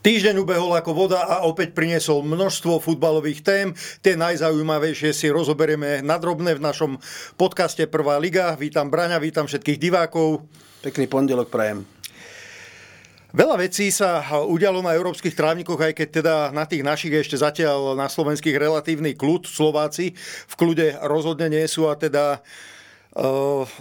Týždeň ubehol ako voda a opäť priniesol množstvo futbalových tém. Tie najzaujímavejšie si rozoberieme nadrobne v našom podcaste Prvá liga. Vítam Braňa, vítam všetkých divákov. Pekný pondelok prajem. Veľa vecí sa udialo na európskych trávnikoch, aj keď teda na tých našich ešte zatiaľ na slovenských relatívny kľud. Slováci v kľude rozhodne nie sú a teda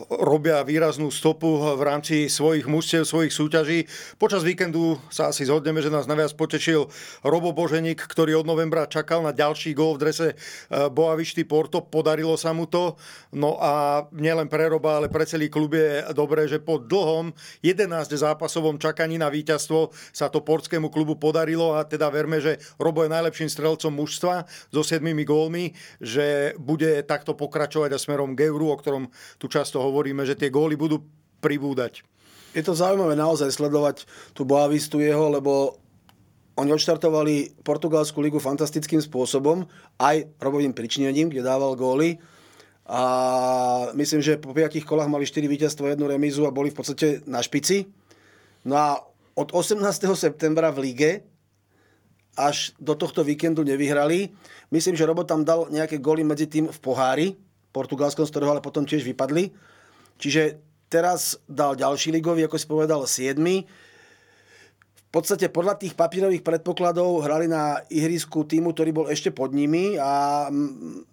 robia výraznú stopu v rámci svojich mužstiev, svojich súťaží. Počas víkendu sa asi zhodneme, že nás najviac potešil Robo Boženík, ktorý od novembra čakal na ďalší gól v drese eh, Boavišty Porto. Podarilo sa mu to. No a nielen pre Roba, ale pre celý klub je dobré, že po dlhom 11 zápasovom čakaní na víťazstvo sa to portskému klubu podarilo a teda verme, že Robo je najlepším strelcom mužstva so 7 gólmi, že bude takto pokračovať a smerom k Euru, o ktorom tu často hovoríme, že tie góly budú pribúdať. Je to zaujímavé naozaj sledovať tú Boavistu jeho, lebo oni odštartovali portugalskú ligu fantastickým spôsobom, aj robovým pričinením, kde dával góly. A myslím, že po 5 kolách mali 4 víťazstvo, jednu remízu a boli v podstate na špici. No a od 18. septembra v lige až do tohto víkendu nevyhrali. Myslím, že Robo tam dal nejaké góly medzi tým v pohári, Portugalskom, z ktorého ale potom tiež vypadli. Čiže teraz dal ďalší ligový, ako si povedal, 7. V podstate podľa tých papírových predpokladov hrali na ihrisku týmu, ktorý bol ešte pod nimi a mm,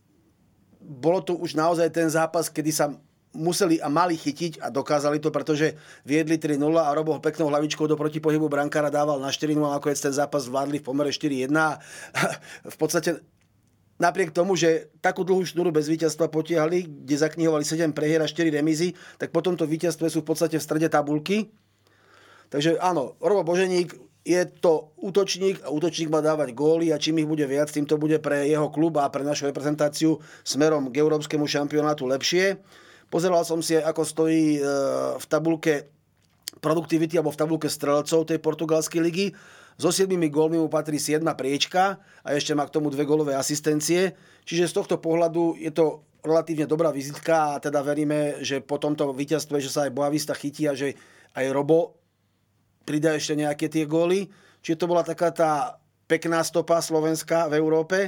bolo to už naozaj ten zápas, kedy sa museli a mali chytiť a dokázali to, pretože viedli 3-0 a Robo peknou hlavičkou do protipohybu brankára dával na 4-0 a nakoniec ten zápas zvládli v pomere 4-1. v podstate napriek tomu, že takú dlhú šnúru bez víťazstva potiahli, kde zaknihovali 7 prehier a 4 remízy, tak po tomto víťazstve sú v podstate v strede tabulky. Takže áno, Robo Boženík je to útočník a útočník má dávať góly a čím ich bude viac, tým to bude pre jeho klub a pre našu reprezentáciu smerom k európskemu šampionátu lepšie. Pozeral som si, ako stojí e, v tabulke produktivity alebo v tabulke strelcov tej portugalskej ligy. So 7 gólmi mu patrí 7 priečka a ešte má k tomu dve gólové asistencie. Čiže z tohto pohľadu je to relatívne dobrá vizitka a teda veríme, že po tomto víťazstve, že sa aj Boavista chytí a že aj Robo pridá ešte nejaké tie góly. Čiže to bola taká tá pekná stopa Slovenska v Európe.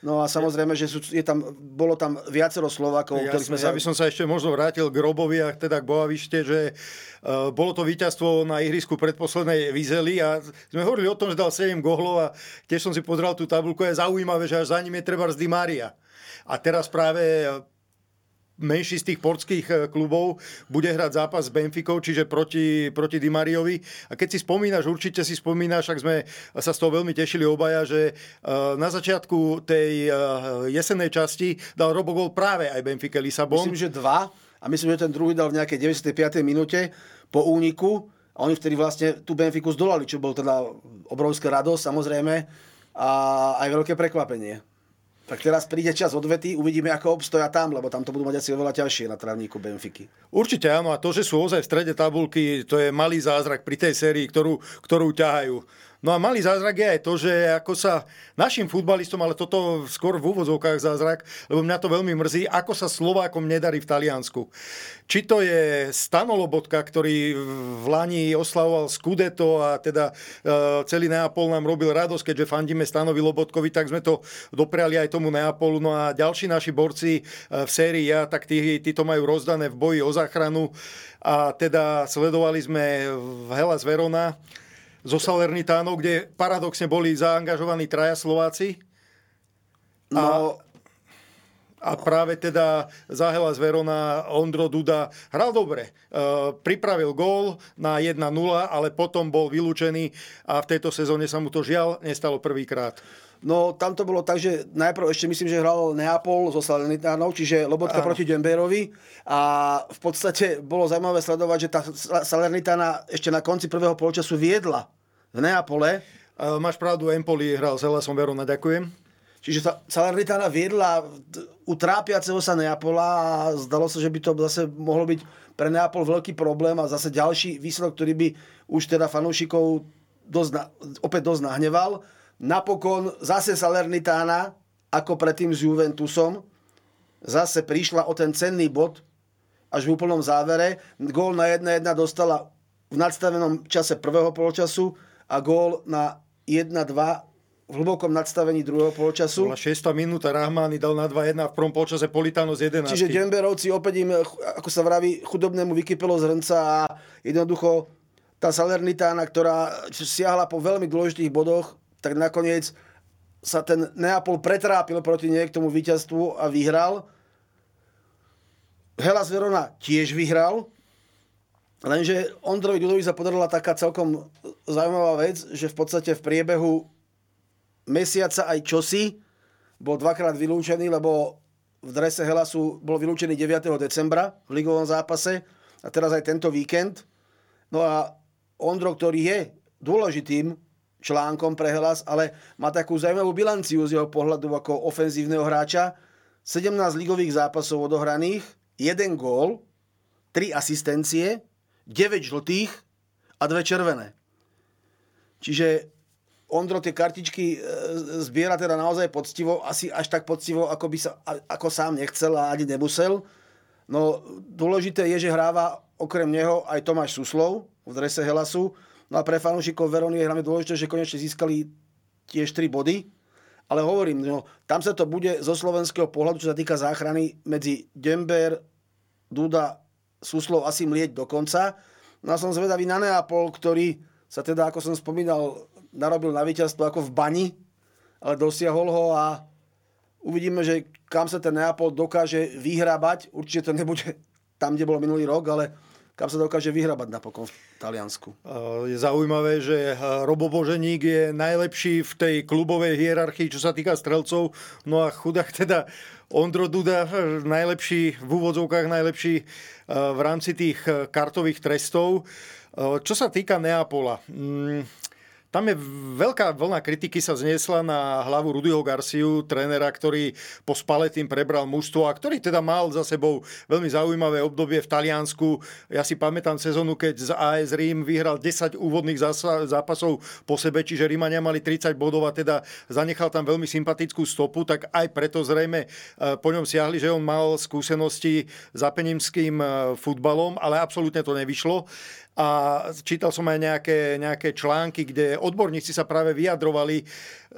No a samozrejme, že sú, je tam, bolo tam viacero Slovákov, ktorí sme sa... Ja by som sa ešte možno vrátil k Robovi a teda k Boavište, že uh, bolo to víťazstvo na ihrisku predposlednej Vizeli a sme hovorili o tom, že dal 7 gohlov a tiež som si pozrel tú tabulku, je zaujímavé, že až za ním je treba Di Maria. A teraz práve menší z tých portských e, klubov bude hrať zápas s Benficou, čiže proti, proti Di Mariovi. A keď si spomínaš, určite si spomínaš, ak sme sa z toho veľmi tešili obaja, že e, na začiatku tej e, jesennej časti dal Robogol práve aj Benfica Lisabon. Myslím, že dva. A myslím, že ten druhý dal v nejakej 95. minúte po úniku. A oni vtedy vlastne tú Benfiku zdolali, čo bol teda obrovská radosť samozrejme a aj veľké prekvapenie. Tak teraz príde čas odvety, uvidíme, ako obstoja tam, lebo tam to budú mať asi oveľa ťažšie na trávniku Benfiky. Určite áno, a to, že sú ozaj v strede tabulky, to je malý zázrak pri tej sérii, ktorú, ktorú ťahajú. No a malý zázrak je aj to, že ako sa našim futbalistom, ale toto skôr v úvodzovkách zázrak, lebo mňa to veľmi mrzí, ako sa Slovákom nedarí v Taliansku. Či to je Stano Lobotka, ktorý v Lani oslavoval Scudetto a teda e, celý Neapol nám robil radosť, keďže fandíme Stanovi Lobotkovi, tak sme to dopriali aj tomu Neapolu. No a ďalší naši borci e, v sérii ja, tak tí, tí to majú rozdané v boji o záchranu. A teda sledovali sme v Hellas Verona zo Salernitánov, kde paradoxne boli zaangažovaní traja Slováci. No, a, a práve teda Zahela z Verona, Ondro Duda hral dobre. E, pripravil gól na 1-0, ale potom bol vylúčený a v tejto sezóne sa mu to žiaľ nestalo prvýkrát. No tam to bolo tak, že najprv ešte myslím, že hral Neapol so Salernitánov, čiže Lobotka proti Demberovi a v podstate bolo zaujímavé sledovať, že tá Salernitána ešte na konci prvého polčasu viedla v Neapole. Uh, máš pravdu, Empoli hral s Helasom Verona, ďakujem. Čiže sa Salernitana viedla u trápiaceho sa Neapola a zdalo sa, že by to zase mohlo byť pre Neapol veľký problém a zase ďalší výsledok, ktorý by už teda fanúšikov dosť, opäť dosť nahneval. Napokon zase Salernitána, ako predtým s Juventusom, zase prišla o ten cenný bod až v úplnom závere. Gól na 1-1 dostala v nadstavenom čase prvého poločasu a gól na 1-2 v hlbokom nadstavení druhého poločasu. Bola 6. minúta, Rahmány dal na 2-1 v prvom polčase Politano z 11. Čiže Denverovci opäť im, ako sa vraví, chudobnému vykypelo z hrnca a jednoducho tá Salernitána, ktorá siahla po veľmi dôležitých bodoch, tak nakoniec sa ten Neapol pretrápil proti nej k tomu víťazstvu a vyhral. Hellas Verona tiež vyhral, lenže Ondrovi Dudovi sa podarila taká celkom zaujímavá vec, že v podstate v priebehu mesiaca aj čosi bol dvakrát vylúčený, lebo v drese Helasu bol vylúčený 9. decembra v ligovom zápase a teraz aj tento víkend. No a Ondro, ktorý je dôležitým článkom pre Helas, ale má takú zaujímavú bilanciu z jeho pohľadu ako ofenzívneho hráča. 17 ligových zápasov odohraných, 1 gól, 3 asistencie, 9 žltých a 2 červené. Čiže Ondro tie kartičky e, zbiera teda naozaj poctivo, asi až tak poctivo, ako, by sa, ako sám nechcel a ani nemusel. No dôležité je, že hráva okrem neho aj Tomáš Suslov v drese Helasu, No a pre fanúšikov Verony je hlavne dôležité, že konečne získali tiež 3 body. Ale hovorím, no, tam sa to bude zo slovenského pohľadu, čo sa týka záchrany, medzi Dember, Duda, Suslov asi mlieť do konca. No a som zvedavý na Neapol, ktorý sa teda, ako som spomínal, narobil na víťazstvo ako v bani, ale dosiahol ho a uvidíme, že kam sa ten Neapol dokáže vyhrábať. Určite to nebude tam, kde bol minulý rok, ale kam sa dokáže vyhrabať napokon v Taliansku. Je zaujímavé, že Robo Boženík je najlepší v tej klubovej hierarchii, čo sa týka strelcov. No a chudák teda Ondro Duda, najlepší, v úvodzovkách najlepší v rámci tých kartových trestov. Čo sa týka Neapola, mm, tam je veľká vlna kritiky sa zniesla na hlavu Rudyho Garciu, trénera, ktorý po Spaletým prebral mužstvo a ktorý teda mal za sebou veľmi zaujímavé obdobie v Taliansku. Ja si pamätám sezónu, keď z AS Rím vyhral 10 úvodných zápasov po sebe, čiže Rímania mali 30 bodov a teda zanechal tam veľmi sympatickú stopu, tak aj preto zrejme e, po ňom siahli, že on mal skúsenosti s apenimským e, futbalom, ale absolútne to nevyšlo a čítal som aj nejaké, nejaké články, kde odborníci sa práve vyjadrovali,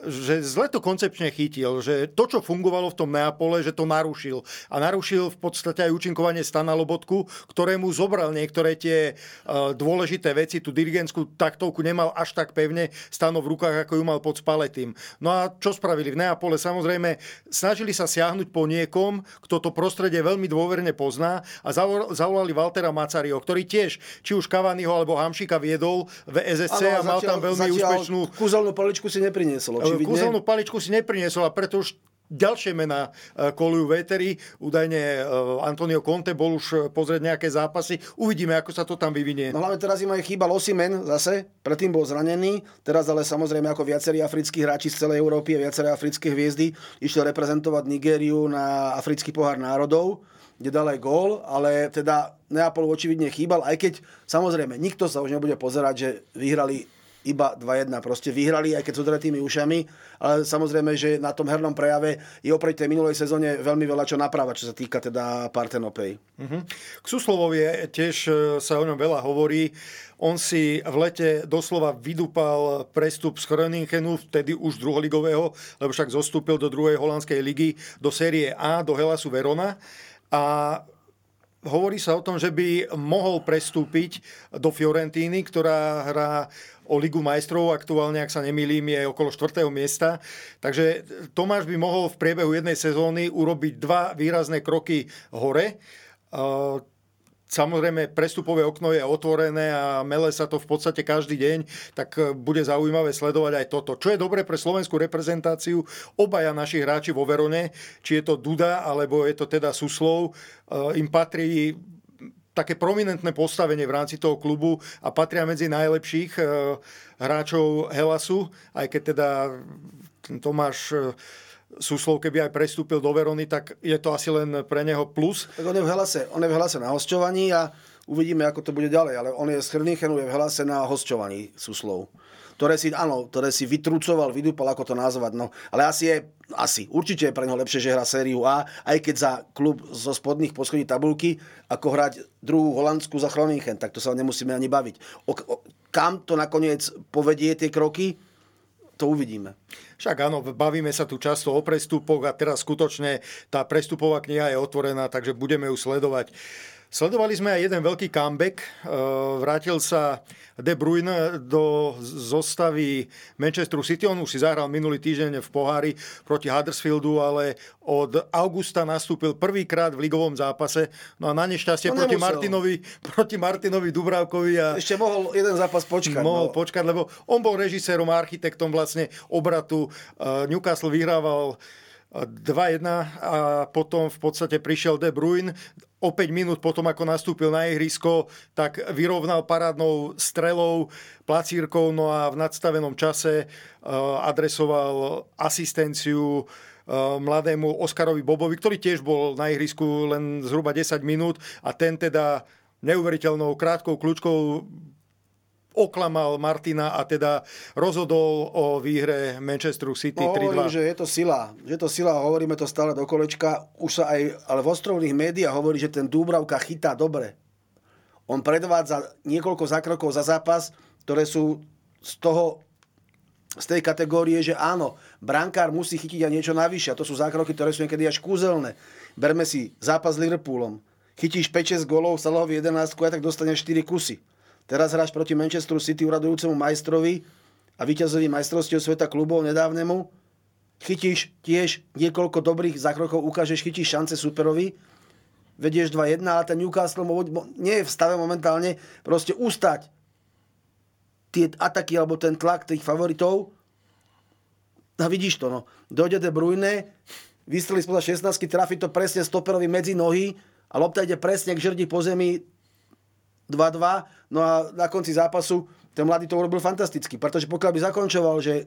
že zle to koncepčne chytil, že to, čo fungovalo v tom Neapole, že to narušil. A narušil v podstate aj účinkovanie Stana Lobotku, ktorému zobral niektoré tie uh, dôležité veci, tú dirigentskú taktovku nemal až tak pevne Stano v rukách, ako ju mal pod Spaletým. No a čo spravili v Neapole? Samozrejme, snažili sa siahnuť po niekom, kto to prostredie veľmi dôverne pozná a zavolali Waltera Macario, ktorý tiež, či už Cavaniho alebo Hamšika viedol v SSC ano, a mal tam veľmi úspešnú... Kúzelnú paličku si nepriniesol, očividne. Kúzelnú paličku si nepriniesol a preto už ďalšie mená e, kolujú veteri. Údajne e, Antonio Conte bol už e, pozrieť nejaké zápasy. Uvidíme, ako sa to tam vyvinie. No hlavne teraz im aj chýbal Osimen zase, predtým bol zranený. Teraz ale samozrejme ako viacerí africkí hráči z celej Európy a viaceré africké hviezdy išli reprezentovať Nigériu na africký pohár národov kde dal aj gól, ale teda Neapol očividne chýbal, aj keď samozrejme nikto sa už nebude pozerať, že vyhrali iba 2-1. Proste vyhrali, aj keď s odretými ušami, ale samozrejme, že na tom hernom prejave je oproti tej minulej sezóne veľmi veľa čo naprávať, čo sa týka teda Partenopej. Uh-huh. K Suslovovi tiež e, sa o ňom veľa hovorí. On si v lete doslova vydúpal prestup z Chroningenu, vtedy už druholigového, lebo však zostúpil do druhej holandskej ligy, do série A, do Helasu Verona. A hovorí sa o tom, že by mohol prestúpiť do Fiorentíny, ktorá hrá o Ligu majstrov, aktuálne, ak sa nemýlim, je okolo 4. miesta. Takže Tomáš by mohol v priebehu jednej sezóny urobiť dva výrazné kroky hore. Samozrejme, prestupové okno je otvorené a mele sa to v podstate každý deň, tak e, bude zaujímavé sledovať aj toto. Čo je dobré pre slovenskú reprezentáciu, obaja naši hráči vo Verone, či je to Duda, alebo je to teda Suslov, e, im patrí také prominentné postavenie v rámci toho klubu a patria medzi najlepších e, hráčov Helasu, aj keď teda Tomáš Suslov, keby aj prestúpil do Verony, tak je to asi len pre neho plus. Tak on je v Helase, on je v Helase na hosťovaní a uvidíme, ako to bude ďalej. Ale on je z Chrnichenu, je v Helase na hosťovaní Suslov. Ktoré si, áno, ktoré si vytrúcoval, vydúpal, ako to nazvať. No, ale asi je, asi, určite je pre neho lepšie, že hrá sériu A, aj keď za klub zo spodných poschodí tabulky, ako hrať druhú holandskú za Chronichen, tak to sa nemusíme ani baviť. O, o, kam to nakoniec povedie tie kroky, to uvidíme. Však áno, bavíme sa tu často o prestupoch a teraz skutočne tá prestupová kniha je otvorená, takže budeme ju sledovať. Sledovali sme aj jeden veľký comeback. E, vrátil sa De Bruyne do zostavy Manchesteru City. On už si zahral minulý týždeň v pohári proti Huddersfieldu, ale od augusta nastúpil prvýkrát v ligovom zápase. No a na nešťastie proti Martinovi, proti Martinovi Dubravkovi. A Ešte mohol jeden zápas počkať. Mohol no. počkať, lebo on bol režisérom a architektom vlastne obratu. E, Newcastle vyhrával 2-1 a potom v podstate prišiel De Bruyne. O 5 minút potom, ako nastúpil na ihrisko, tak vyrovnal parádnou strelou, placírkou, no a v nadstavenom čase eh, adresoval asistenciu eh, mladému Oskarovi Bobovi, ktorý tiež bol na ihrisku len zhruba 10 minút a ten teda neuveriteľnou krátkou kľúčkou oklamal Martina a teda rozhodol o výhre Manchesteru City no, 3-2. Hovorím, že je to sila. Že je to sila, hovoríme to stále do kolečka. Už sa aj, ale v ostrovných médiách hovorí, že ten Dúbravka chytá dobre. On predvádza niekoľko zákrokov za zápas, ktoré sú z toho z tej kategórie, že áno, brankár musí chytiť aj niečo navyše. A to sú zákroky, ktoré sú niekedy až kúzelné. Berme si zápas s Liverpoolom. Chytíš 5-6 golov, Salahovi 11 a tak dostaneš 4 kusy. Teraz hráš proti Manchesteru City uradujúcemu majstrovi a víťazovi majstrovstiev sveta klubov nedávnemu. Chytíš tiež niekoľko dobrých zákrokov, ukážeš, chytíš šance superovi, vedieš 2-1, ale ten Newcastle nie je v stave momentálne proste ustať tie ataky alebo ten tlak tých favoritov. A vidíš to, no. Dojde De Bruyne, vystrelí spoza 16, trafi to presne stoperovi medzi nohy a lopta ide presne k žrdi po zemi 2-2, no a na konci zápasu ten mladý to urobil fantasticky, pretože pokiaľ by zakončoval, že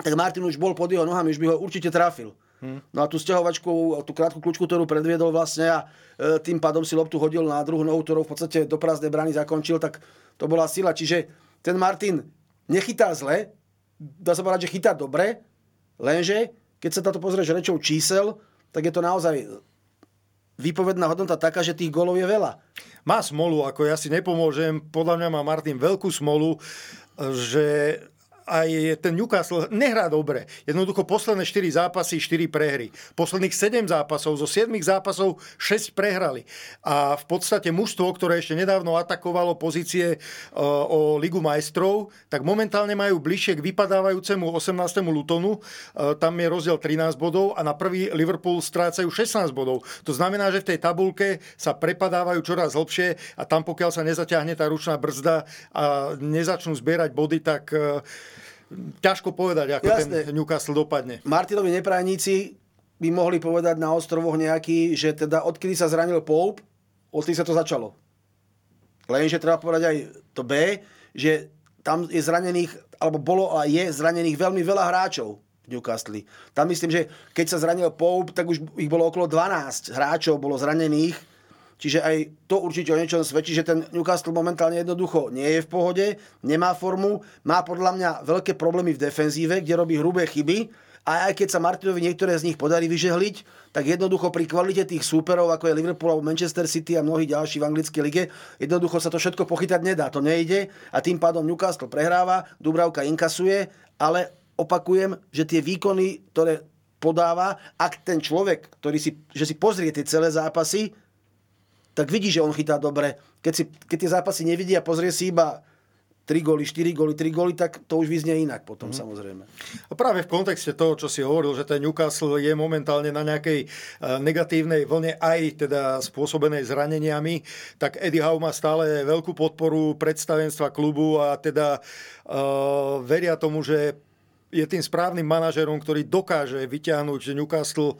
tak Martin už bol pod jeho nohami, už by ho určite trafil. Hmm. No a tú stiahovačku, tú krátku kľúčku, ktorú predviedol vlastne a e, tým pádom si loptu hodil na druhú nohu, ktorou v podstate do prázdnej brány zakončil, tak to bola sila. Čiže ten Martin nechytá zle, dá sa povedať, že chytá dobre, lenže keď sa táto pozrieš rečou čísel, tak je to naozaj výpovedná hodnota taká, že tých golov je veľa. Má smolu, ako ja si nepomôžem. Podľa mňa má Martin veľkú smolu, že aj ten Newcastle nehrá dobre. Jednoducho posledné 4 zápasy, 4 prehry. Posledných 7 zápasov, zo 7 zápasov 6 prehrali. A v podstate mužstvo, ktoré ešte nedávno atakovalo pozície uh, o Ligu majstrov, tak momentálne majú bližšie k vypadávajúcemu 18. Lutonu. Uh, tam je rozdiel 13 bodov a na prvý Liverpool strácajú 16 bodov. To znamená, že v tej tabulke sa prepadávajú čoraz hlbšie a tam pokiaľ sa nezaťahne tá ručná brzda a nezačnú zbierať body, tak uh, ťažko povedať, ako Jasne. ten Newcastle dopadne. Martinovi neprajníci by mohli povedať na ostrovoch nejaký, že teda odkedy sa zranil Pope, odkedy sa to začalo. Lenže treba povedať aj to B, že tam je zranených, alebo bolo a je zranených veľmi veľa hráčov v Newcastle. Tam myslím, že keď sa zranil Pope, tak už ich bolo okolo 12 hráčov bolo zranených Čiže aj to určite o niečom svedčí, že ten Newcastle momentálne jednoducho nie je v pohode, nemá formu, má podľa mňa veľké problémy v defenzíve, kde robí hrubé chyby a aj keď sa Martinovi niektoré z nich podarí vyžehliť, tak jednoducho pri kvalite tých súperov, ako je Liverpool alebo Manchester City a mnohí ďalší v anglickej lige, jednoducho sa to všetko pochytať nedá. To nejde a tým pádom Newcastle prehráva, Dubravka inkasuje, ale opakujem, že tie výkony, ktoré podáva, ak ten človek, ktorý si, že si pozrie tie celé zápasy, tak vidí, že on chytá dobre. Keď, si, keď tie zápasy nevidí a pozrie si iba 3 góly, 4 góly, 3 góly, tak to už vyznie inak potom mm. samozrejme. A práve v kontexte toho, čo si hovoril, že ten Newcastle je momentálne na nejakej negatívnej vlne aj teda spôsobenej zraneniami, tak Eddie Howe má stále veľkú podporu predstavenstva klubu a teda uh, veria tomu, že je tým správnym manažerom, ktorý dokáže vyťahnuť Newcastle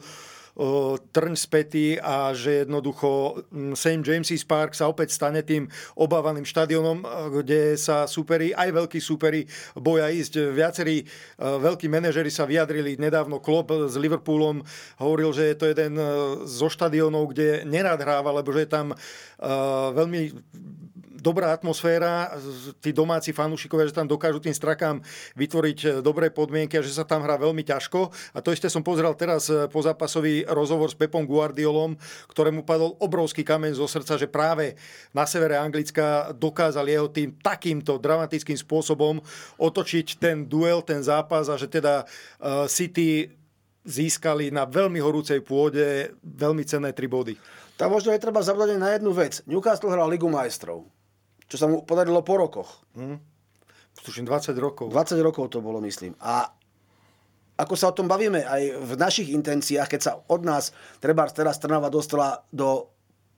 trň spätý a že jednoducho St. James's Park sa opäť stane tým obávaným štadionom, kde sa superi, aj veľkí superi boja ísť. Viacerí veľkí manažeri sa vyjadrili nedávno. Klopp s Liverpoolom hovoril, že je to jeden zo štadionov, kde nerad hráva, lebo že je tam veľmi dobrá atmosféra, tí domáci fanúšikovia, že tam dokážu tým strakám vytvoriť e, dobré podmienky a že sa tam hrá veľmi ťažko. A to ešte som pozeral teraz e, po zápasový rozhovor s Pepom Guardiolom, ktorému padol obrovský kameň zo srdca, že práve na severe Anglicka dokázal jeho tým takýmto dramatickým spôsobom otočiť ten duel, ten zápas a že teda e, City získali na veľmi horúcej pôde veľmi cenné tri body. Tam možno je treba zabúdať na jednu vec. Newcastle hral Ligu majstrov čo sa mu podarilo po rokoch. Hm. Tuším 20 rokov. 20 rokov to bolo, myslím. A ako sa o tom bavíme aj v našich intenciách, keď sa od nás treba teraz Trnava dostala do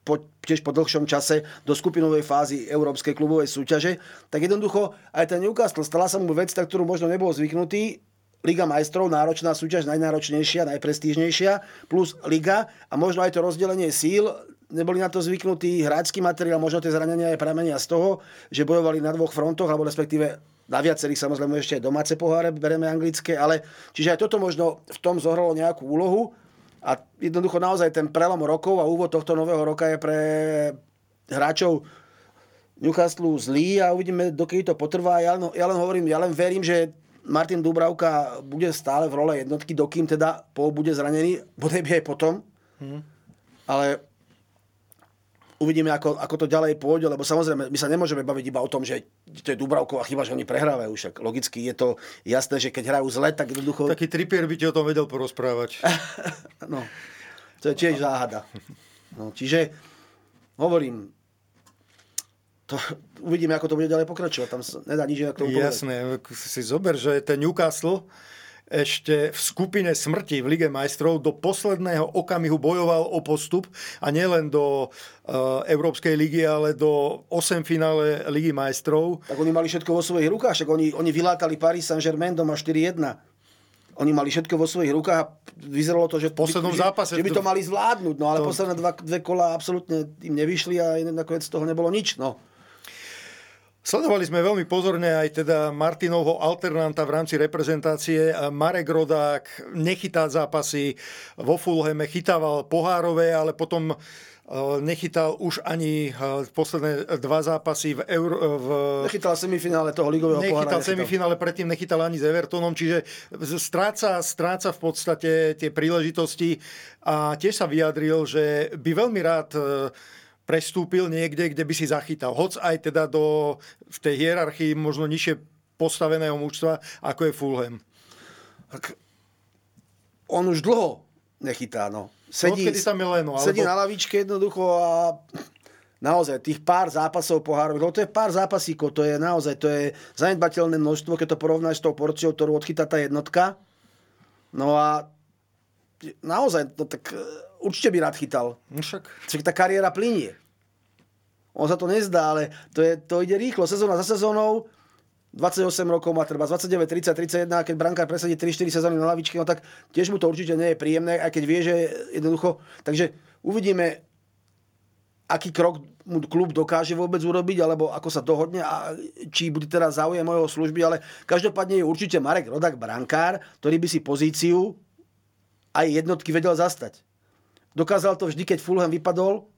po, tiež po dlhšom čase do skupinovej fázy Európskej klubovej súťaže, tak jednoducho aj ten Newcastle stala sa mu vec, na ktorú možno nebol zvyknutý, Liga majstrov, náročná súťaž, najnáročnejšia, najprestížnejšia, plus Liga a možno aj to rozdelenie síl neboli na to zvyknutí, hráčský materiál, možno tie zranenia aj pramenia z toho, že bojovali na dvoch frontoch, alebo respektíve na viacerých samozrejme ešte aj domáce poháre, bereme anglické, ale čiže aj toto možno v tom zohralo nejakú úlohu a jednoducho naozaj ten prelom rokov a úvod tohto nového roka je pre hráčov Newcastle zlý a uvidíme, dokedy to potrvá. Ja len, ja len hovorím, ja len verím, že Martin Dubravka bude stále v role jednotky, dokým teda Paul bude zranený, bude aj potom. Hmm. Ale uvidíme, ako, ako to ďalej pôjde, lebo samozrejme, my sa nemôžeme baviť iba o tom, že to je Dubravková chyba, že oni prehrávajú. Však logicky je to jasné, že keď hrajú zle, tak jednoducho... Taký tripier by ti o tom vedel porozprávať. no, to je tiež záhada. No, čiže hovorím, to, uvidíme, ako to bude ďalej pokračovať. Tam nedá nič inak tomu Jasné, si zober, že ten Newcastle ešte v skupine smrti v Lige majstrov do posledného okamihu bojoval o postup a nielen do uh, Európskej ligy, ale do 8 finále Ligy majstrov. Tak oni mali všetko vo svojich rukách, však oni, oni vylátali Paris Saint-Germain doma 4-1. Oni mali všetko vo svojich rukách a vyzeralo to, že, v poslednom zápase, že, že by to mali zvládnuť, no ale to... posledné dva, dve kola absolútne im nevyšli a nakoniec z toho nebolo nič. No. Sledovali sme veľmi pozorne aj teda Martinovho alternanta v rámci reprezentácie. Marek Rodák nechytá zápasy vo Fulheme, chytával pohárové, ale potom e, nechytal už ani e, posledné dva zápasy v Euro... V... Nechytal semifinále toho ligového nechytal pohára. semifinále, predtým nechytal ani s Evertonom, čiže stráca, stráca v podstate tie príležitosti a tiež sa vyjadril, že by veľmi rád e, prestúpil niekde, kde by si zachytal. Hoc aj teda do, v tej hierarchii možno nižšie postaveného mužstva, ako je Fulham. Tak on už dlho nechytá, no. Sedí, no, tam je Leno, alebo... sedí na lavičke jednoducho a naozaj tých pár zápasov pohárových, to je pár zápasíkov, to je naozaj, to je zanedbateľné množstvo, keď to porovnáš s tou porciou, ktorú odchytá tá jednotka. No a naozaj, no tak určite by rád chytal. No však. Však tá kariéra plinie. On sa to nezdá, ale to, je, to ide rýchlo. Sezóna za sezónou, 28 rokov má treba, 29, 30, 31, keď brankár presadí 3-4 sezóny na lavičke, no tak tiež mu to určite nie je príjemné, aj keď vie, že jednoducho... Takže uvidíme, aký krok mu klub dokáže vôbec urobiť, alebo ako sa dohodne a či bude teraz záujem mojho služby, ale každopádne je určite Marek Rodak brankár, ktorý by si pozíciu aj jednotky vedel zastať. Dokázal to vždy, keď Fulham vypadol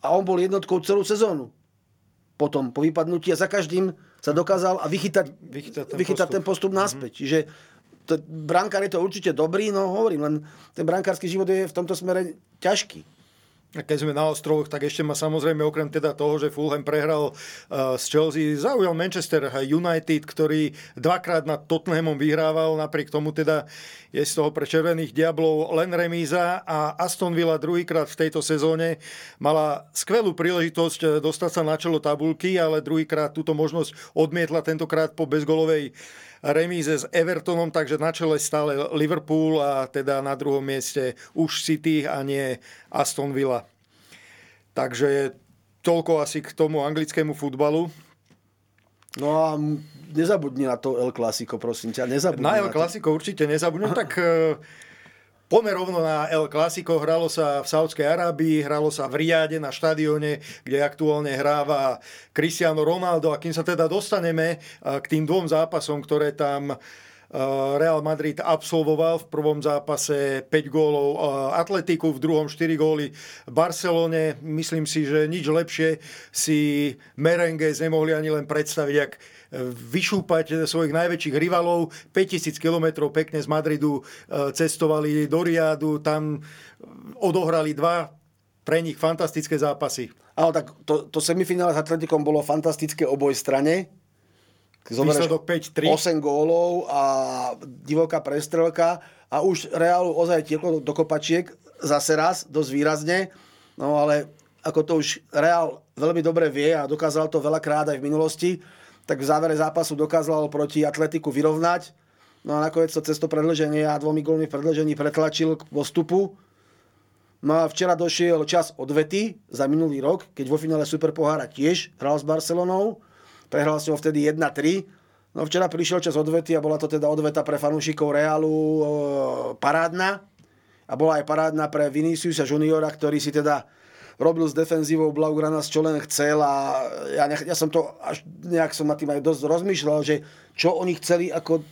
a on bol jednotkou celú sezónu. Potom po vypadnutí a za každým sa dokázal a vychytať, vychytať ten, vychytať postup. ten postup naspäť. Mm-hmm. Čiže to, brankár je to určite dobrý, no hovorím, len ten brankársky život je v tomto smere ťažký. A keď sme na ostrovoch, tak ešte ma samozrejme okrem teda toho, že Fulham prehral uh, s Chelsea, zaujal Manchester United, ktorý dvakrát nad Tottenhamom vyhrával, napriek tomu teda je z toho pre Červených diablov len remíza a Aston Villa druhýkrát v tejto sezóne mala skvelú príležitosť eh, dostať sa na čelo tabulky, ale druhýkrát túto možnosť odmietla tentokrát po bezgolovej remíze s Evertonom, takže na čele stále Liverpool a teda na druhom mieste už City a nie Aston Villa. Takže toľko asi k tomu anglickému futbalu. No a nezabudni na to El Clasico, prosím ťa. Nezabudni na El Clasico určite nezabudnem. tak e, Pomer rovno na El Clasico. Hralo sa v Saudskej Arábii, hralo sa v Riade na štadióne, kde aktuálne hráva Cristiano Ronaldo. A kým sa teda dostaneme e, k tým dvom zápasom, ktoré tam Eh, Real Madrid absolvoval v prvom zápase 5 gólov eh, Atletiku, v druhom 4 góly Barcelone. Myslím si, že nič lepšie si merengue nemohli ani len predstaviť, ak eh, vyšúpať svojich najväčších rivalov. 5000 km pekne z Madridu cestovali do Riadu, tam odohrali dva pre nich fantastické zápasy. Ale tak to, to semifinále s Atletikom bolo fantastické oboj strane Výsledok 5-3. 8 gólov a divoká prestrelka a už Reálu ozaj tieklo do kopačiek zase raz, dosť výrazne. No ale ako to už Reál veľmi dobre vie a dokázal to veľakrát aj v minulosti, tak v závere zápasu dokázal proti Atletiku vyrovnať. No a nakoniec to cesto predlženie a dvomi gólmi v predlžení pretlačil k postupu. No a včera došiel čas odvety za minulý rok, keď vo finále Superpohára tiež hral s Barcelonou Prehral som vtedy 1-3. No včera prišiel čas odvety a bola to teda odveta pre fanúšikov Realu e, parádna. A bola aj parádna pre Viniciusa Juniora, ktorý si teda robil s defenzívou Blaugrana, čo len chcel a ja, nech, ja som to až nejak som nad tým aj dosť rozmýšľal, že čo oni chceli ako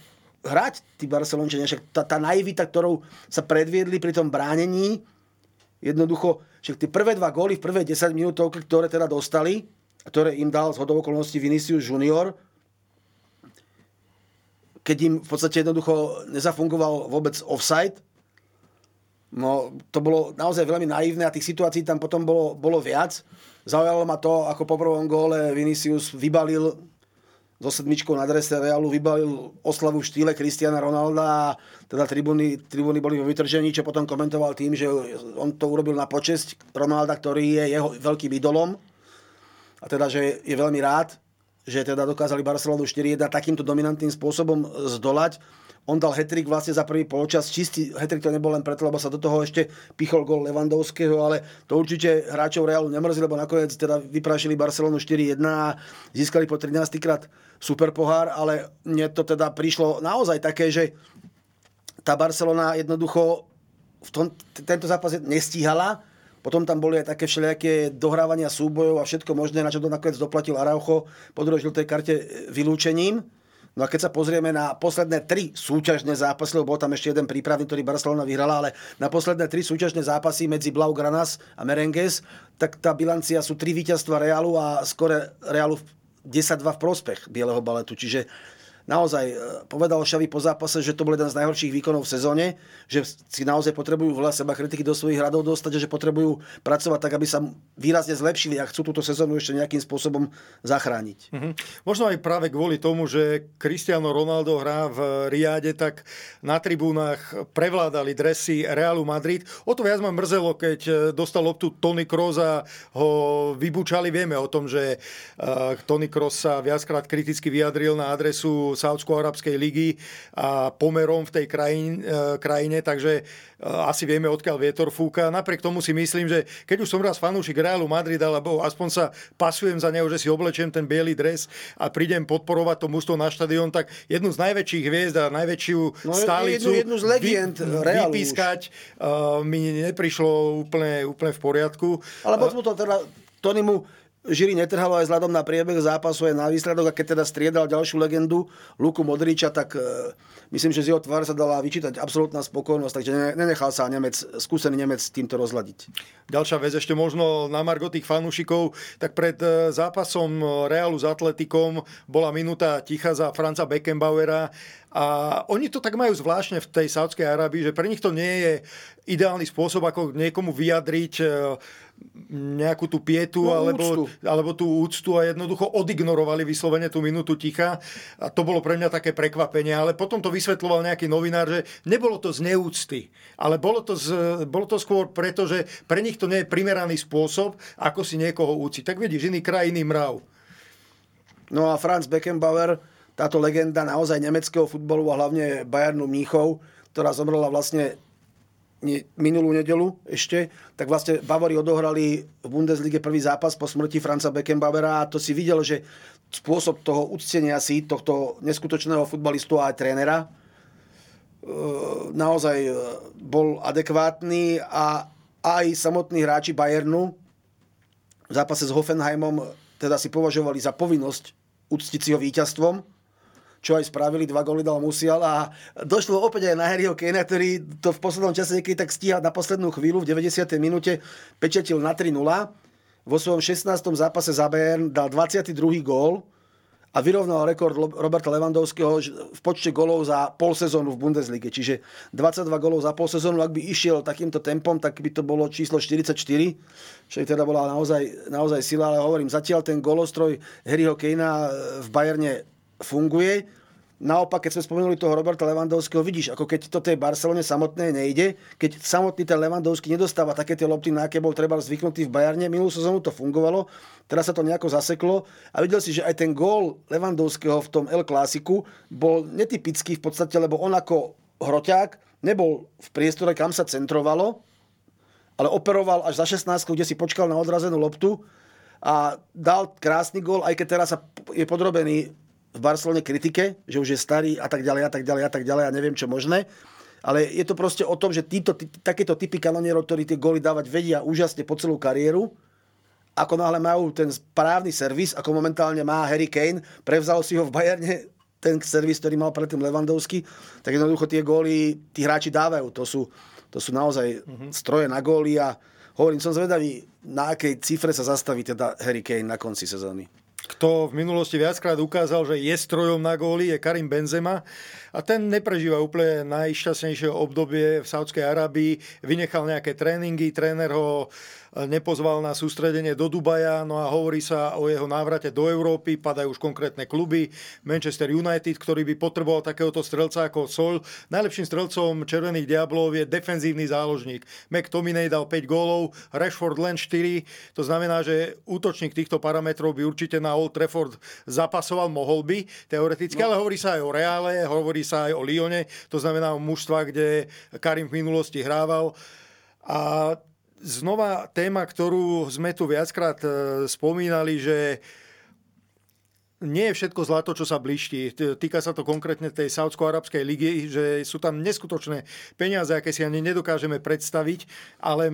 hrať, tí Barcelončania, však tá, tá naivita, ktorou sa predviedli pri tom bránení, jednoducho, však tie prvé dva góly v prvé 10 minútovky, ktoré teda dostali, ktoré im dal z hodov okolností Vinicius Junior, keď im v podstate jednoducho nezafungoval vôbec offside, no to bolo naozaj veľmi naivné a tých situácií tam potom bolo, bolo viac. Zaujalo ma to, ako po prvom góle Vinicius vybalil so sedmičkou na drese Realu vybalil oslavu v štýle Cristiana Ronalda a teda tribúny, tribúny boli vo vytržení, čo potom komentoval tým, že on to urobil na počesť Ronalda, ktorý je jeho veľkým idolom a teda, že je veľmi rád, že teda dokázali Barcelonu 4-1 takýmto dominantným spôsobom zdolať. On dal hetrik vlastne za prvý polčas. Čistý hetrik to nebol len preto, lebo sa do toho ešte pichol gol Levandovského, ale to určite hráčov Realu nemrzí, lebo nakoniec teda vyprašili Barcelonu 4-1 a získali po 13 krát super pohár, ale mne to teda prišlo naozaj také, že tá Barcelona jednoducho v tom, tento zápas nestíhala potom tam boli aj také všelijaké dohrávania súbojov a všetko možné, na čo to nakoniec doplatil Araucho, podrožil tej karte e, vylúčením. No a keď sa pozrieme na posledné tri súťažné zápasy, lebo bol tam ešte jeden prípravný, ktorý Barcelona vyhrala, ale na posledné tri súťažné zápasy medzi Blaugranas a Merengues, tak tá bilancia sú tri víťazstva Realu a skore Realu 10-2 v prospech Bieleho baletu. Čiže naozaj e, povedal Šavi po zápase, že to bol jeden z najhorších výkonov v sezóne, že si naozaj potrebujú veľa seba kritiky do svojich radov dostať a že potrebujú pracovať tak, aby sa výrazne zlepšili a chcú túto sezónu ešte nejakým spôsobom zachrániť. Mm-hmm. Možno aj práve kvôli tomu, že Cristiano Ronaldo hrá v Riade, tak na tribúnach prevládali dresy Realu Madrid. O to viac ma mrzelo, keď e, dostal loptu Tony Kroos a ho vybučali. Vieme o tom, že uh, Tony Kroos sa viackrát kriticky vyjadril na adresu Saudsko-Arabskej ligy a pomerom v tej krajine, krajine takže e, asi vieme, odkiaľ vietor fúka. Napriek tomu si myslím, že keď už som raz fanúšik Realu Madrid, alebo aspoň sa pasujem za neho, že si oblečiem ten biely dres a prídem podporovať to mužstvo na štadión, tak jednu z najväčších hviezd a najväčšiu no, stálicu jednu, jednu z legend vy, vypískať uh, mi neprišlo úplne, úplne v poriadku. Ale mu to teda, Tony mu Žiri netrhalo aj vzhľadom na priebeh zápasu aj na výsledok a keď teda striedal ďalšiu legendu Luku Modriča, tak e, myslím, že z jeho tvár sa dala vyčítať absolútna spokojnosť, takže nenechal sa Nemec, skúsený Nemec týmto rozladiť. Ďalšia vec ešte možno na margo tých fanúšikov, tak pred e, zápasom Realu s Atletikom bola minúta ticha za Franca Beckenbauera a oni to tak majú zvláštne v tej Saudskej Arábii, že pre nich to nie je ideálny spôsob, ako niekomu vyjadriť e, nejakú tú pietu No, alebo, úctu. alebo tú úctu a jednoducho odignorovali vyslovene tú minútu ticha. A to bolo pre mňa také prekvapenie. Ale potom to vysvetloval nejaký novinár, že nebolo to z neúcty, ale bolo to, z, bolo to skôr preto, že pre nich to nie je primeraný spôsob, ako si niekoho úciť. Tak vidíš, iný kraj, iný mrav. No a Franz Beckenbauer, táto legenda naozaj nemeckého futbalu a hlavne Bayernu Mníchov, ktorá zomrela vlastne minulú nedelu ešte, tak vlastne Bavori odohrali v Bundeslige prvý zápas po smrti Franca Beckenbauera a to si videl, že spôsob toho uctenia si tohto neskutočného futbalistu a aj trénera e, naozaj e, bol adekvátny a aj samotní hráči Bayernu v zápase s Hoffenheimom teda si považovali za povinnosť uctiť si ho víťazstvom, čo aj spravili, dva góly dal Musial a došlo opäť aj na Harryho Kanea, ktorý to v poslednom čase niekedy tak stíha na poslednú chvíľu v 90. minúte pečetil na 3-0. Vo svojom 16. zápase za Bayern dal 22. gól a vyrovnal rekord Roberta Lewandowského ž- v počte golov za pol sezónu v Bundeslige. Čiže 22 golov za pol sezónu, ak by išiel takýmto tempom, tak by to bolo číslo 44, čo teda bola naozaj, naozaj sila, ale hovorím, zatiaľ ten golostroj Harryho Kanea v Bayerne funguje. Naopak, keď sme spomenuli toho Roberta Lewandowského, vidíš, ako keď to tej Barcelone samotné nejde, keď samotný ten Lewandowski nedostáva také tie lopty, na aké bol treba zvyknutý v Bayerne, minulú sezónu to fungovalo, teraz sa to nejako zaseklo a videl si, že aj ten gól Lewandowského v tom El Clásiku bol netypický v podstate, lebo on ako hroťák nebol v priestore, kam sa centrovalo, ale operoval až za 16, kde si počkal na odrazenú loptu a dal krásny gól, aj keď teraz je podrobený v Barcelone kritike, že už je starý a tak ďalej a tak ďalej a tak ďalej a neviem čo možné. Ale je to proste o tom, že títo, tí, takéto typy kanonierov, ktorí tie góly dávať vedia úžasne po celú kariéru, ako náhle majú ten správny servis, ako momentálne má Harry Kane, prevzal si ho v Bayerne ten servis, ktorý mal predtým Lewandowski, tak jednoducho tie góly tí hráči dávajú. To sú, to sú naozaj stroje na góly a hovorím, som zvedavý, na akej cifre sa zastaví teda Harry Kane na konci sezóny. Kto v minulosti viackrát ukázal, že je strojom na góly, je Karim Benzema. A ten neprežíva úplne najšťastnejšie obdobie v Saudskej Arabii. Vynechal nejaké tréningy, tréner ho nepozval na sústredenie do Dubaja, no a hovorí sa o jeho návrate do Európy, padajú už konkrétne kluby, Manchester United, ktorý by potreboval takéhoto strelca ako Sol. Najlepším strelcom Červených diablov je defenzívny záložník. McTominay dal 5 gólov, Rashford len 4, to znamená, že útočník týchto parametrov by určite na Old Trafford zapasoval, mohol by teoreticky, no. ale hovorí sa aj o Reále, hovorí sa aj o Lyone, to znamená o mužstva, kde Karim v minulosti hrával. A znova téma, ktorú sme tu viackrát e, spomínali, že nie je všetko zlato, čo sa bliští. Týka sa to konkrétne tej Saudsko-Arabskej ligy, že sú tam neskutočné peniaze, aké si ani nedokážeme predstaviť, ale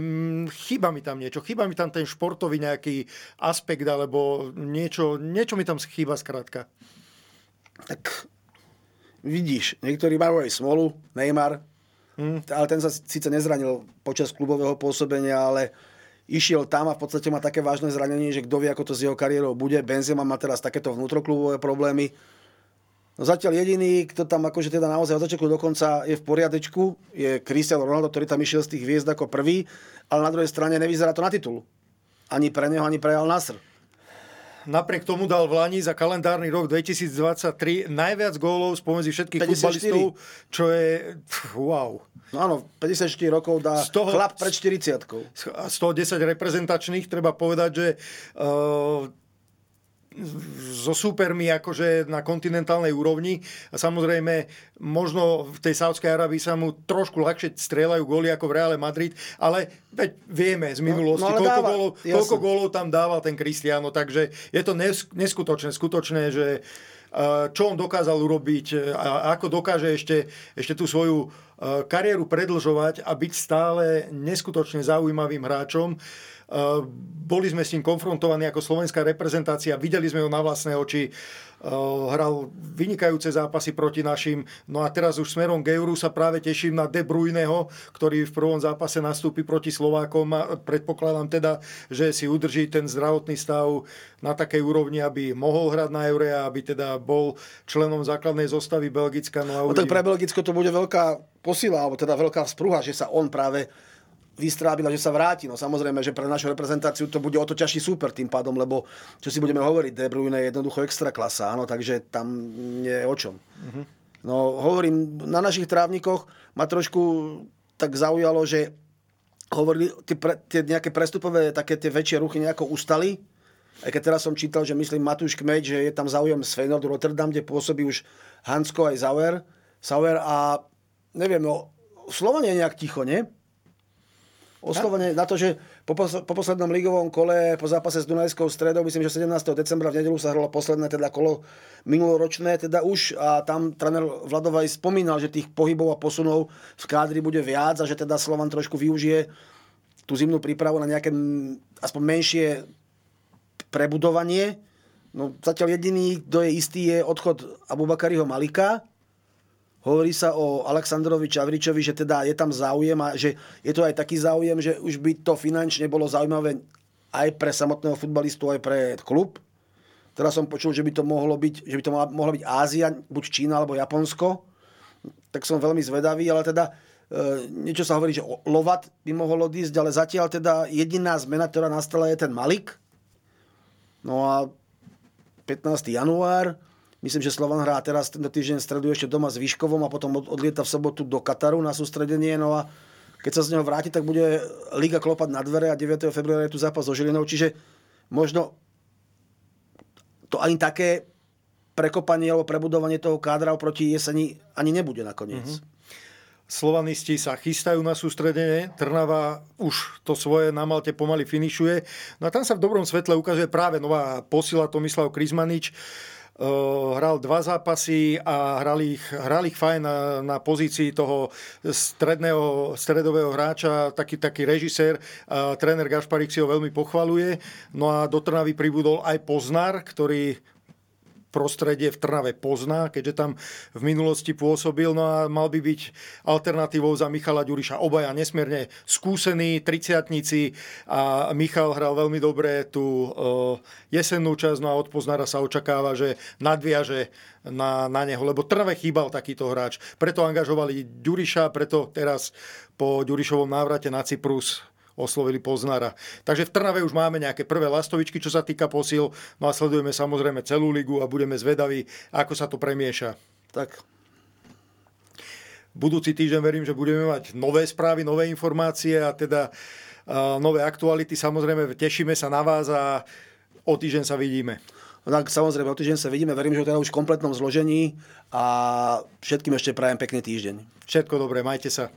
chýba mi tam niečo. Chýba mi tam ten športový nejaký aspekt, alebo niečo, niečo mi tam chýba skrátka. Tak vidíš, niektorí majú aj smolu, Neymar, Hmm. Ale ten sa síce nezranil počas klubového pôsobenia, ale išiel tam a v podstate má také vážne zranenie, že kto vie, ako to s jeho kariérou bude. Benzema má teraz takéto vnútroklubové problémy. No zatiaľ jediný, kto tam akože teda naozaj od začiatku do konca je v poriadečku, je Cristiano Ronaldo, ktorý tam išiel z tých hviezd ako prvý, ale na druhej strane nevyzerá to na titul. Ani pre neho, ani pre Al Nasr. Napriek tomu dal v Lani za kalendárny rok 2023 najviac gólov spomedzi všetkých 54. futbalistov, čo je wow. No áno, 54 rokov dá Z toho- chlap pred 40 A z toho 10 reprezentačných treba povedať, že uh, so súpermi akože na kontinentálnej úrovni. A samozrejme možno v tej Saudskej Arabii sa mu trošku ľahšie strieľajú góly ako v Reále Madrid, ale veď vieme z minulosti, no ale koľko, dáva, gólov, koľko gólov tam dával ten Cristiano, takže je to nes- neskutočné, skutočné, že čo on dokázal urobiť a ako dokáže ešte, ešte tú svoju kariéru predlžovať a byť stále neskutočne zaujímavým hráčom. Uh, boli sme s ním konfrontovaní ako slovenská reprezentácia, videli sme ho na vlastné oči, uh, hral vynikajúce zápasy proti našim, no a teraz už smerom k Euru sa práve teším na De Bruyneho, ktorý v prvom zápase nastúpi proti Slovákom a predpokladám teda, že si udrží ten zdravotný stav na takej úrovni, aby mohol hrať na Eure a aby teda bol členom základnej zostavy Belgicka. No, a No tak pre Belgicko to bude veľká posila, alebo teda veľká vzpruha, že sa on práve vystrábila, že sa vráti. No samozrejme, že pre našu reprezentáciu to bude o to ťažší super tým pádom, lebo čo si budeme hovoriť, De Bruyne je jednoducho extra klasa, áno, takže tam je o čom. Uh-huh. No hovorím, na našich trávnikoch ma trošku tak zaujalo, že hovorili, tie, pre, tie nejaké prestupové, také tie väčšie ruchy nejako ustali, aj keď teraz som čítal, že myslím Matúš Kmeď, že je tam záujem z Feyenoordu Rotterdam, kde pôsobí už Hansko aj Sauer, Sauer a neviem, no, Slovania je nejak ticho, nie? Oslovene na to, že po, po poslednom ligovom kole, po zápase s Dunajskou stredou, myslím, že 17. decembra v nedelu sa hralo posledné teda kolo minuloročné, teda už a tam tréner Vladovaj spomínal, že tých pohybov a posunov v kádri bude viac a že teda Slovan trošku využije tú zimnú prípravu na nejaké aspoň menšie prebudovanie. No zatiaľ jediný, kto je istý, je odchod Abubakariho Malika, Hovorí sa o Aleksandrovi Čavričovi, že teda je tam záujem a že je to aj taký záujem, že už by to finančne bolo zaujímavé aj pre samotného futbalistu, aj pre klub. Teraz som počul, že by to mohlo byť, že by to mohla byť Ázia, buď Čína alebo Japonsko. Tak som veľmi zvedavý, ale teda e, niečo sa hovorí, že Lovat by mohol odísť, ale zatiaľ teda jediná zmena, ktorá nastala je ten Malik. No a 15. január, Myslím, že Slovan hrá teraz tento týždeň stredu ešte doma s Výškovom a potom odlieta v sobotu do Kataru na sústredenie. No a keď sa z neho vráti, tak bude Liga klopať na dvere a 9. februára je tu zápas so Žilinou. Čiže možno to ani také prekopanie alebo prebudovanie toho kádra oproti jeseni ani nebude nakoniec. Mm-hmm. Slovanisti sa chystajú na sústredenie, Trnava už to svoje na Malte pomaly finišuje. No a tam sa v dobrom svetle ukazuje práve nová posila Tomislav Krizmanič hral dva zápasy a hrali ich, hrali ich fajn na, na pozícii toho stredného, stredového hráča, taký, taký režisér. Tréner Gašparik si ho veľmi pochvaluje. No a do Trnavy pribudol aj Poznar, ktorý prostredie v Trnave pozná, keďže tam v minulosti pôsobil, no a mal by byť alternatívou za Michala Ďuriša. Obaja nesmierne skúsení, triciatníci a Michal hral veľmi dobre tú jesennú časť, no a od Poznára sa očakáva, že nadviaže na, na neho, lebo Trnave chýbal takýto hráč. Preto angažovali Ďuriša, preto teraz po Ďurišovom návrate na Cyprus oslovili Poznára. Takže v Trnave už máme nejaké prvé lastovičky, čo sa týka posil, no a sledujeme samozrejme celú ligu a budeme zvedaví, ako sa to premieša. Tak. Budúci týždeň verím, že budeme mať nové správy, nové informácie a teda uh, nové aktuality. Samozrejme, tešíme sa na vás a o týždeň sa vidíme. No tak samozrejme, o týždeň sa vidíme, verím, že teda už v kompletnom zložení a všetkým ešte prajem pekný týždeň. Všetko dobré, majte sa.